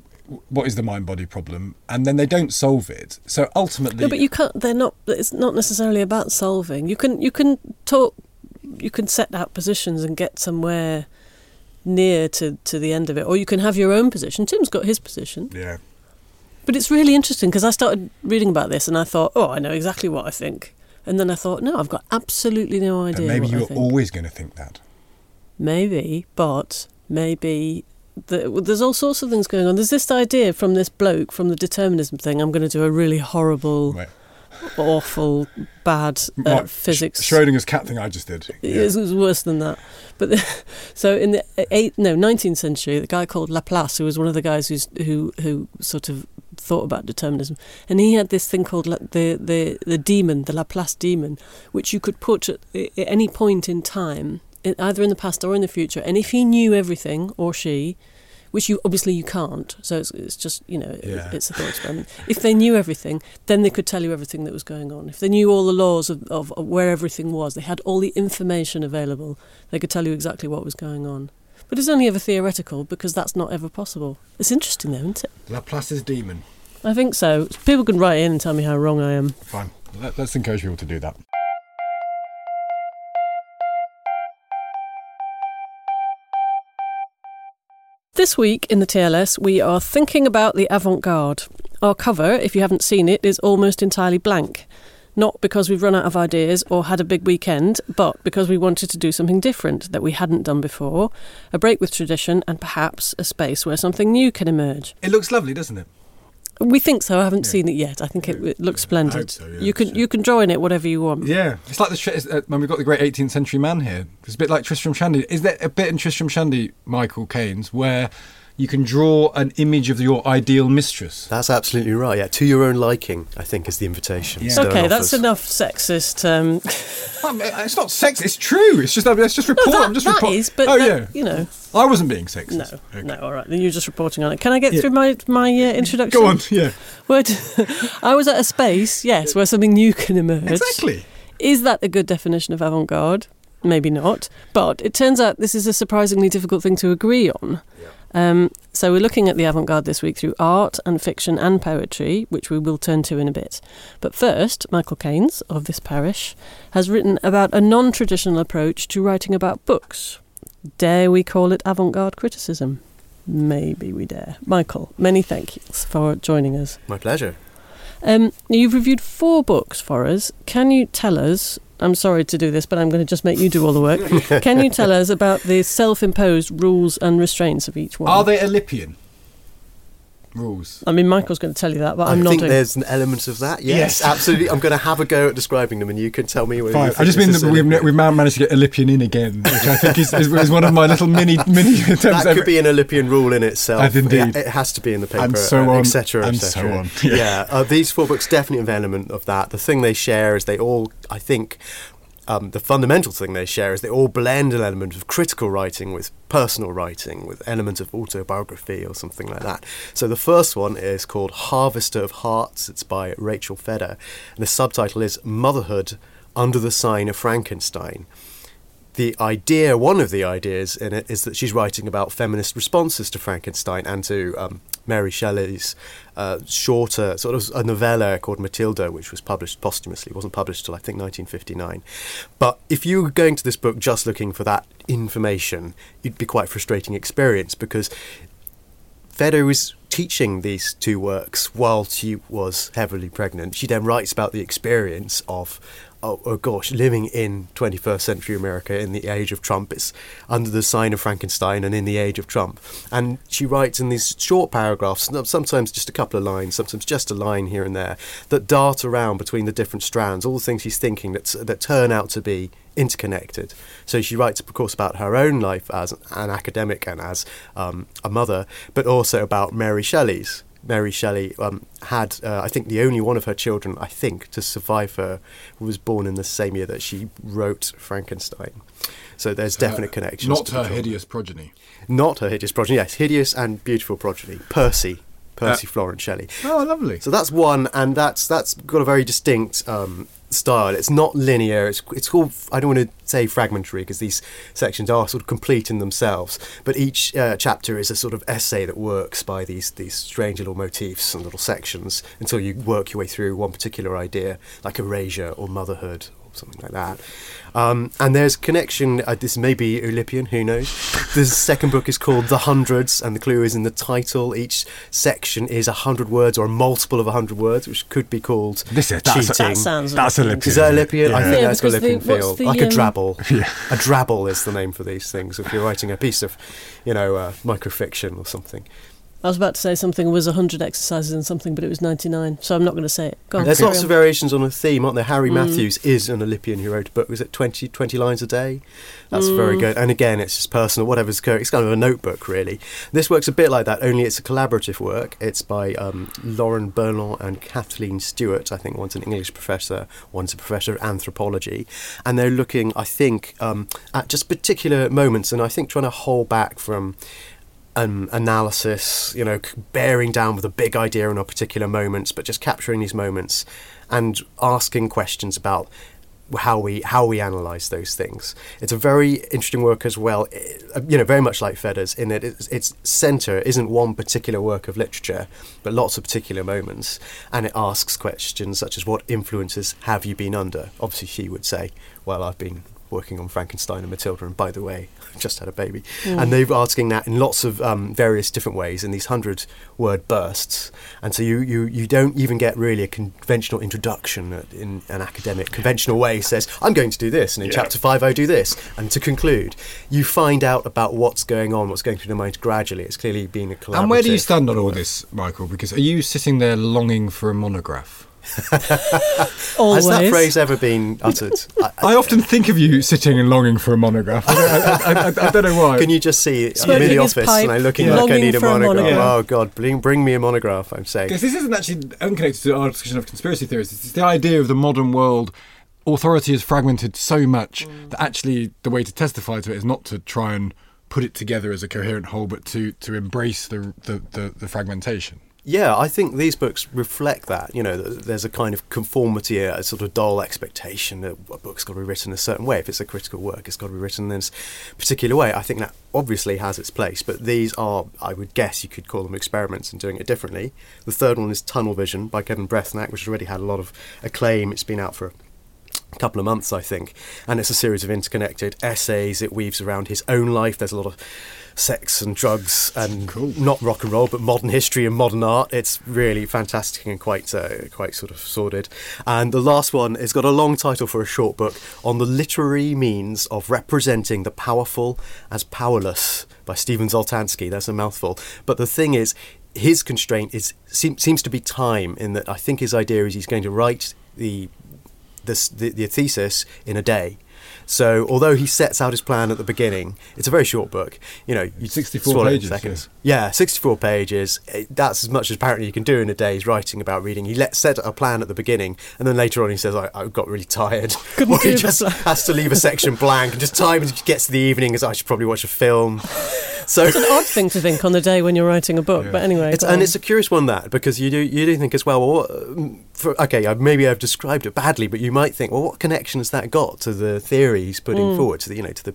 what is the mind-body problem?" and then they don't solve it. So ultimately, No, but you can't. They're not. It's not necessarily about solving. You can. You can talk. You can set out positions and get somewhere near to, to the end of it, or you can have your own position. Tim's got his position. Yeah. But it's really interesting because I started reading about this and I thought, oh, I know exactly what I think. And then I thought, no, I've got absolutely no idea. And maybe you're always going to think that. Maybe, but maybe the, there's all sorts of things going on. There's this idea from this bloke from the determinism thing. I'm going to do a really horrible, Right. awful, bad uh, physics. Sch- Schrodinger's cat thing I just did. It was, it was worse than that. But the, so in the eight, no, 19th century, the guy called Laplace, who was one of the guys who's, who who sort of thought about determinism, and he had this thing called la- the the the demon, the Laplace demon, which you could put at, at any point in time, either in the past or in the future, and if he knew everything or she. Which you obviously you can't, so it's, it's just you know Yeah. it's a thought experiment. If they knew everything, then they could tell you everything that was going on. If they knew all the laws of, of, of where everything was, they had all the information available, they could tell you exactly what was going on. But it's only ever theoretical because that's not ever possible. It's interesting though, isn't it? Laplace's demon. I think so. People can write in and tell me how wrong I am. Fine. Let's encourage people to do that. This week in the TLS, we are thinking about the avant garde. Our cover, if you haven't seen it, is almost entirely blank. Not because we've run out of ideas or had a big weekend, but because we wanted to do something different that we hadn't done before, a break with tradition, and perhaps a space where something new can emerge. It looks lovely, doesn't it? We think so. I haven't seen it yet. I think it, it looks splendid. so, yeah, you can you can draw in it whatever you want. Yeah, it's like the uh, when we've got the great 18th century man here. It's a bit like Tristram Shandy. Is there a bit in Tristram Shandy, Michael Caines, where you can draw an image of your ideal mistress? That's absolutely right. Yeah, to your own liking, I think, is the invitation. Yeah. Sterne Okay, that's enough sexist. Um, it's not sex. It's true. It's just it's just report. that- I'm just that report- is, but oh that- yeah, you know. I wasn't being sexist. no, Okay. no, all right. Then you're just reporting on it. Can I get Yeah. through my my uh, introduction? Go on. Yeah. Word. I was at a space, yes, where something new can emerge. Exactly. Is that a good definition of avant-garde? Maybe not. But it turns out this is a surprisingly difficult thing to agree on. Um, so we're looking at the avant-garde this week through art and fiction and poetry, which we will turn to in a bit. But first, Michael Caines of this parish has written about a non-traditional approach to writing about books. Dare we call it avant-garde criticism? Maybe we dare. Michael, many thank yous for joining us. My pleasure. Um, you've reviewed four books for us. Can you tell us? I'm sorry to do this, but I'm going to just make you do all the work. Can you tell us about the self-imposed rules and restraints of each one? Are they Oulipian rules? I mean, Michael's going to tell you that, but I'm I'm think there's an element of that. Yes, Yes. absolutely. I'm going to have a go at describing them, and you can tell me whether. you Fine. think I just mean is that we've, we've now managed to get Oulipian in again, which I think is, is, is one of my little mini mini attempts. That every- could be an Oulipian rule in itself. I've indeed. It, it has to be in the paper, And so uh, on, etc., and etc. so on. Yeah, Yeah. uh, these four books definitely have an element of that. The thing they share is they all, I think, um, the fundamental thing they share is they all blend an element of critical writing with personal writing, with elements of autobiography or something like that. So the first one is called Harvester of Hearts. It's by Rachel Feder, and the subtitle is Motherhood Under the Sign of Frankenstein the idea, one of the ideas in it, is that she's writing about feminist responses to Frankenstein and to um, Mary Shelley's uh, shorter, sort of a novella called Mathilda, which was published posthumously. It wasn't published till I think 1959. But if you were going to this book just looking for that information, it'd be quite frustrating experience because Feder was teaching these two works while she was heavily pregnant. She then writes about the experience of, oh, oh gosh, living in 21st century America in the age of Trump. It's under the sign of Frankenstein and in the age of Trump. And she writes in these short paragraphs, sometimes just a couple of lines, sometimes just a line here and there, that dart around between the different strands, all the things she's thinking that's, that turn out to be interconnected. So she writes, of course, about her own life as an academic and as um, a mother, but also about Mary Shelley's. Mary Shelley um, had, uh, I think, the only one of her children, I think, to survive her, was born in the same year that she wrote Frankenstein. So there's definite connections. Not her hideous progeny. Not her hideous progeny. Yes, hideous and beautiful progeny. Percy, Percy Uh, Florence Shelley. Oh, lovely. So that's one, and that's that's got a very distinct um, style. It's not linear. It's it's called. I don't want to say fragmentary because these sections are sort of complete in themselves. But each uh, chapter is a sort of essay that works by these these strange little motifs and little sections until you work your way through one particular idea, like erasure or motherhood something like that. Um, and there's connection. Uh, this may be Oulipian, who knows? the second book is called The Hundreds, and the clue is in the title. Each section is a hundred words or a multiple of a hundred words, which could be called This is- cheating. that's- That sounds That's Oulipian. Oulipian. Is that isn't it? Oulipian? I think Yeah, that's got because the- what's feel. the, like a um, drabble. Yeah. A drabble is the name for these things. If you're writing a piece of, you know, uh, microfiction or something. I was about to say something was 100 exercises and something, but it was 99, so I'm not going to say it. Go on, There's lots on. of variations on a theme, aren't there? Harry Mm. Mathews is an Oulipian who wrote a book. Was it 20, 20 lines a day? That's very Mm. good. And again, it's just personal, whatever's going. It's kind of a notebook, really. This work's a bit like that, only it's a collaborative work. It's by um, Lauren Berlant and Kathleen Stewart. I think one's an English professor, one's a professor of anthropology. And they're looking, I think, um, at just particular moments and I think trying to hold back from um, analysis, you know, bearing down with a big idea in a particular moments, but just capturing these moments and asking questions about how we how we analyze those things. It's a very interesting work as well. eh, You know, very much like Feder's in that its, its center isn't one particular work of literature, but lots of particular moments, and it asks questions such as what influences have you been under? Obviously, she would say, "Well, I've been." Working on Frankenstein and Mathilda, and by the way, I've just had a baby. And they're asking that in lots of um, various different ways in these hundred word bursts. And so you, you, you don't even get really a conventional introduction in an academic conventional way says, I'm going to do this, and in chapter five I do this. And to conclude, you find out about what's going on, what's going through the mind gradually. It's clearly been a collaborative. And where do you stand on all this, Michael? Because are you sitting there longing for a monograph? Always. Has that phrase ever been uttered? I, I often think of you sitting and longing for a monograph. I, I, I, I, I don't know why. Can you just see I'm in the office pipe, and I'm looking Yeah. like I need a for a monograph. monograph. Oh God, bring, bring me a monograph, I'm saying. Because this isn't actually unconnected to our discussion of conspiracy theories. It's the idea of the modern world. Authority is fragmented so much that actually the way to testify to it is not to try and put it together as a coherent whole, but to, to embrace the, the, the, the fragmentation. Yeah, I think these books reflect that. You know, there's a kind of conformity, a sort of dull expectation that a book's got to be written a certain way. If it's a critical work, it's got to be written in this particular way. I think that obviously has its place, but these are, I would guess, you could call them experiments in doing it differently. The third one is Tunnel Vision by Kevin Breathnach, which has already had a lot of acclaim. It's been out for a couple of months, I think, and it's a series of interconnected essays. It weaves around his own life. There's a lot of sex and drugs and not rock and roll, but modern history and modern art. It's really fantastic and quite uh, quite sort of sordid. And the last one has got a long title for a short book on the literary means of representing the powerful as powerless by Steven Zultanski. That's a mouthful. But the thing is. His constraint is seem, seems to be time. In that, I think his idea is he's going to write the the, the thesis in a day. So although he sets out his plan at the beginning, it's a very short book. You know, you 64 swallow it in pages, seconds. Yeah, 64 pages. That's as much as apparently you can do in a day's writing about reading. He let set a plan at the beginning, and then later on he says, "I, I got really tired." Couldn't or he just plan. has to leave a section blank, and just time gets to the evening, as I should probably watch a film. So It's an odd thing to think on the day when you're writing a book, but anyway. it's, and on. it's a curious one that because you do you do think as well. Well, what, for, okay, I- maybe I've described it badly, but you might think, well, what connection has that got to the theory he's putting Mm. forward to the you know to the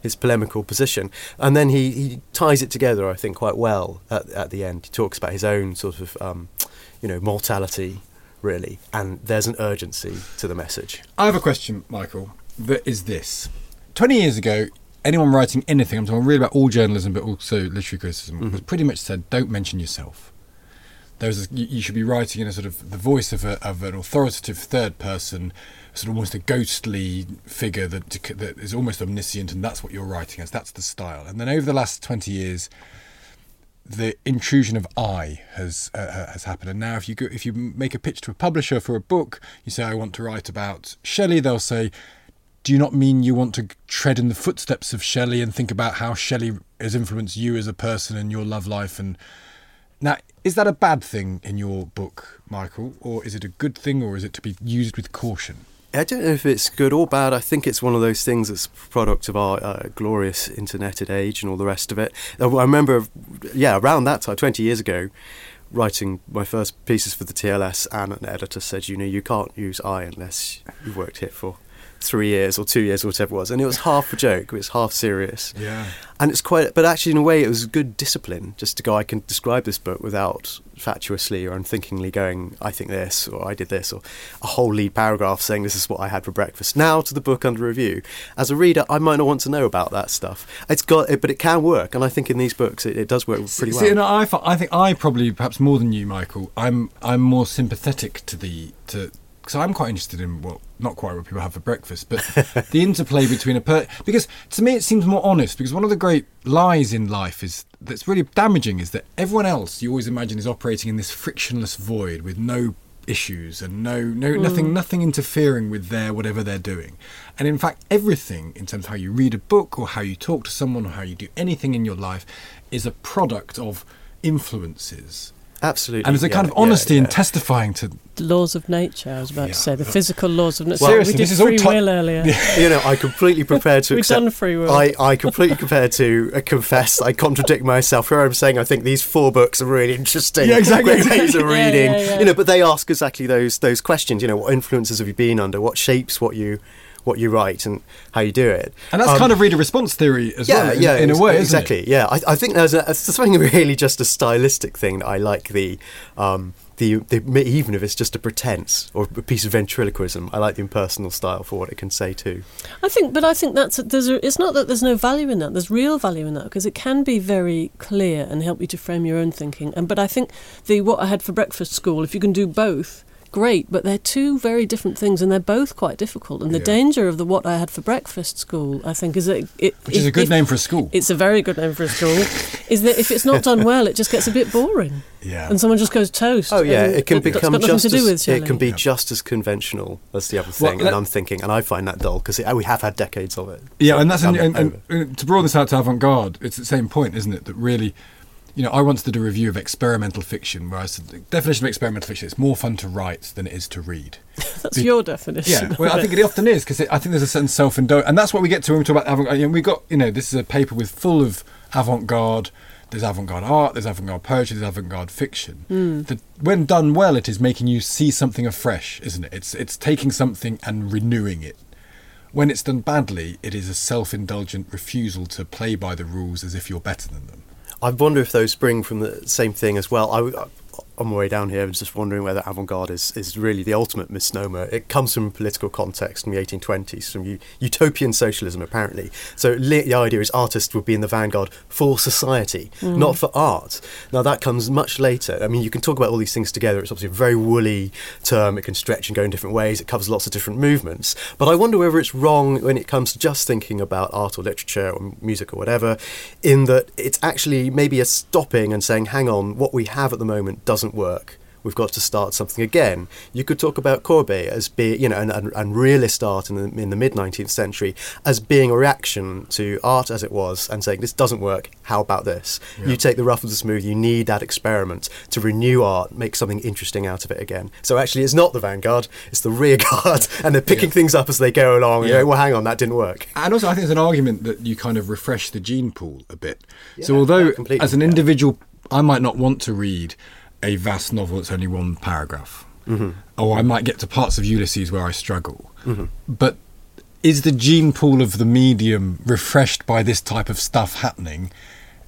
his polemical position? And then he, he ties it together, I think, quite well at, at the end. He talks about his own sort of um, you know mortality, really, and there's an urgency to the message. I have a question, Michael, that is this. 20 years ago, anyone writing anything, I'm talking really about all journalism, but also literary criticism, was pretty much said, don't mention yourself. There was a, you, you should be writing in a sort of the voice of, a, of an authoritative third person, sort of almost a ghostly figure that, that is almost omniscient, and that's what you're writing as. That's the style. And then over the last 20 years, the intrusion of I has uh, has happened, and now if you go, if you make a pitch to a publisher for a book, you say I want to write about Shelley, they'll say, "Do you not mean you want to tread in the footsteps of Shelley and think about how Shelley has influenced you as a person and your love life?" And now, is that a bad thing in your book, Michael, or is it a good thing, or is it to be used with caution? I don't know if it's good or bad. I think it's one of those things that's product of our uh, glorious interneted age and all the rest of it. I remember, yeah, around that time, 20 years ago, writing my first pieces for the TLS, and an editor said, you know, you can't use I unless you've worked here for three years or two years or whatever it was, and it was half a joke, it was half serious. Yeah. And it's quite, but actually, in a way, it was good discipline just to go. I can describe this book without fatuously or unthinkingly going, "I think this" or "I did this" or a whole lead paragraph saying this is what I had for breakfast. Now to the book under review. As a reader, I might not want to know about that stuff. It's got, but it can work, and I think in these books it, it does work pretty well. See, and I, I think I probably, perhaps more than you, Michael, I'm I'm more sympathetic to the to because I'm quite interested in what not quite what people have for breakfast, but the interplay between a per because to me it seems more honest. Because one of the great lies in life is that's really damaging is that everyone else you always imagine is operating in this frictionless void with no issues and no no hmm. nothing nothing interfering with their whatever they're doing and in fact everything in terms of how you read a book or how you talk to someone or how you do anything in your life is a product of influences Absolutely. and there's a yeah, kind of honesty yeah. in testifying to laws of nature, I was about Yeah. to say, the physical laws of nature. Well, seriously, we did this is all free will earlier. you know, I completely prepared to We've accept. done free will. I, I completely prepared to uh, confess. I contradict myself. Here I'm saying I think these four books are really interesting. Yeah, exactly, Great ways of exactly. Yeah, reading. yeah, yeah. You know, but they ask exactly those those questions. You know, what influences have you been under? What shapes what you what you write and how you do it? and that's Um, kind of reader response theory as yeah, well in, yeah, in a ex- way isn't exactly. it? Yeah, I, I think there's, a, there's something really just a stylistic thing that I like. The um, the, the even if it's just a pretense or a piece of ventriloquism, I like the impersonal style for what it can say too. I think, but I think that's there's a, it's not that there's no value in that. There's real value in that because it can be very clear and help you to frame your own thinking. And but I think the what I had for breakfast school, if you can do both, great. But they're two very different things, and they're both quite difficult. And the Yeah. danger of the what I had for breakfast school, I think, is that it, which is if- a good if- name for a school It's a very good name for a school. is that if it's not done well, it just gets a bit boring, yeah and someone just goes toast. Oh yeah, it can that's become got nothing just to do as, with it can be Yeah. just as conventional as the other thing, let- and I'm thinking, and I find that dull because we have had decades of it. Yeah, and that's Done and, and, and to broaden this out to avant-garde, it's the same point, isn't it? That really, you know, I once did a review of experimental fiction where I said the definition of experimental fiction it's more fun to write than it is to read. That's Be- your definition. Yeah, well, I think it often is because I think there's a certain self-indulgence, and that's what we get to when we talk about avant. You know, we got you know this is a paper with full of avant-garde. There's avant-garde art, there's avant-garde poetry, there's avant-garde fiction. Hmm. The, when done well, it is making you see something afresh, isn't it? It's it's taking something and renewing it. When it's done badly, it is a self-indulgent refusal to play by the rules as if you're better than them. I wonder if those spring from the same thing as well. I, on my way down here, I was just wondering whether avant-garde is, is really the ultimate misnomer. It comes from a political context from the 1820s, from utopian socialism, apparently. So the idea is artists would be in the vanguard for society, mm. not for art. Now that comes much later. I mean, you can talk about all these things together. It's obviously a very woolly term. It can stretch and go in different ways. It covers lots of different movements. But I wonder whether it's wrong when it comes to just thinking about art or literature or music or whatever, in that it's actually maybe a stopping and saying, hang on, what we have at the moment doesn't work. We've got to start something again. You could talk about Courbet as being, you know, and, and, and realist art in the, in the mid 19th century as being a reaction to art as it was and saying, this doesn't work, how about this? You take the rough with the smooth, you need that experiment to renew art, make something interesting out of it again. So actually, it's not the vanguard, it's the rear guard, and they're picking things up as they go along. You Yeah. know, well, hang on, that didn't work. And also, I think there's an argument that you kind of refresh the gene pool a bit. so, although yeah, as an yeah. individual, I might not want to read a vast novel that's only one paragraph, Mm-hmm. or I might get to parts of Ulysses where I struggle. But is the gene pool of the medium refreshed by this type of stuff happening?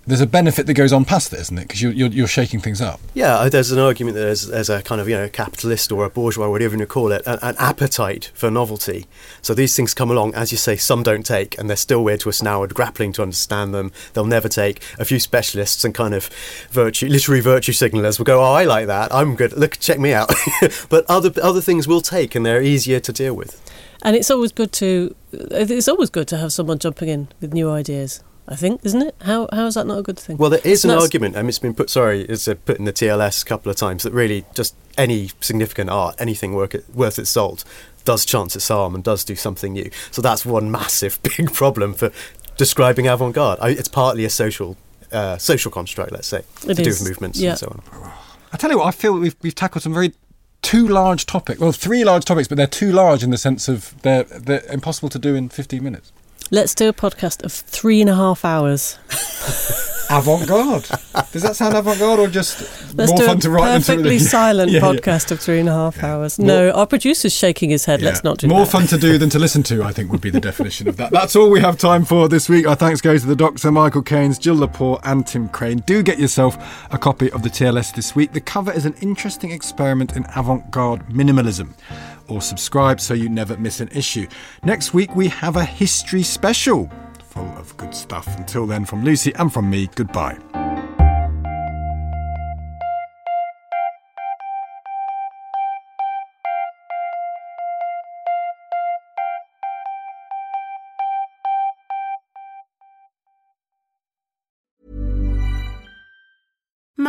There's a benefit that goes on past this, isn't it? Because you're, you're, you're shaking things up. Yeah, uh, there's an argument that there's, there's a kind of you know capitalist or a bourgeois, whatever you call it, an, an appetite for novelty. So these things come along, as you say, some don't take, and they're still weird to us now. We're grappling to understand them. They'll never take. A few specialists and kind of virtue, literary virtue signalers will go, "Oh, I like that. I'm good. Look, check me out." but other other things will take, and they're easier to deal with. And it's always good to it's always good to have someone jumping in with new ideas. I think, isn't it? How how is that not a good thing? Well, there is an That's- argument, and it's been put. Sorry, it's uh, put in the TLS a couple of times that really just any significant art, anything work it, worth its salt, does chance its arm and does do something new. So that's one massive big problem for describing avant-garde. I, it's partly a social uh, social construct, let's say, It to do with movements yeah. and so on. I tell you what, I feel we've, we've tackled some very two large topics. Well, three large topics, but they're too large in the sense of they're, they're impossible to do in 15 minutes. Let's do a podcast of three and a half hours. avant garde. Does that sound avant garde or just Let's more do fun a to write than to perfectly silent Yeah, yeah. podcast of three and a half hours. No, our producer's shaking his head. Let's not do that. More that. fun to do than to listen to, I think would be the definition of that. That's all we have time for this week. Our thanks go to the Doctor, Michael Caines, Jill Lepore, and Tim Crane. Do get yourself a copy of the TLS this week. The cover is an interesting experiment in avant garde minimalism. Or subscribe so you never miss an issue. Next week, we have a history special full of good stuff. Until then, from Lucy and from me, goodbye.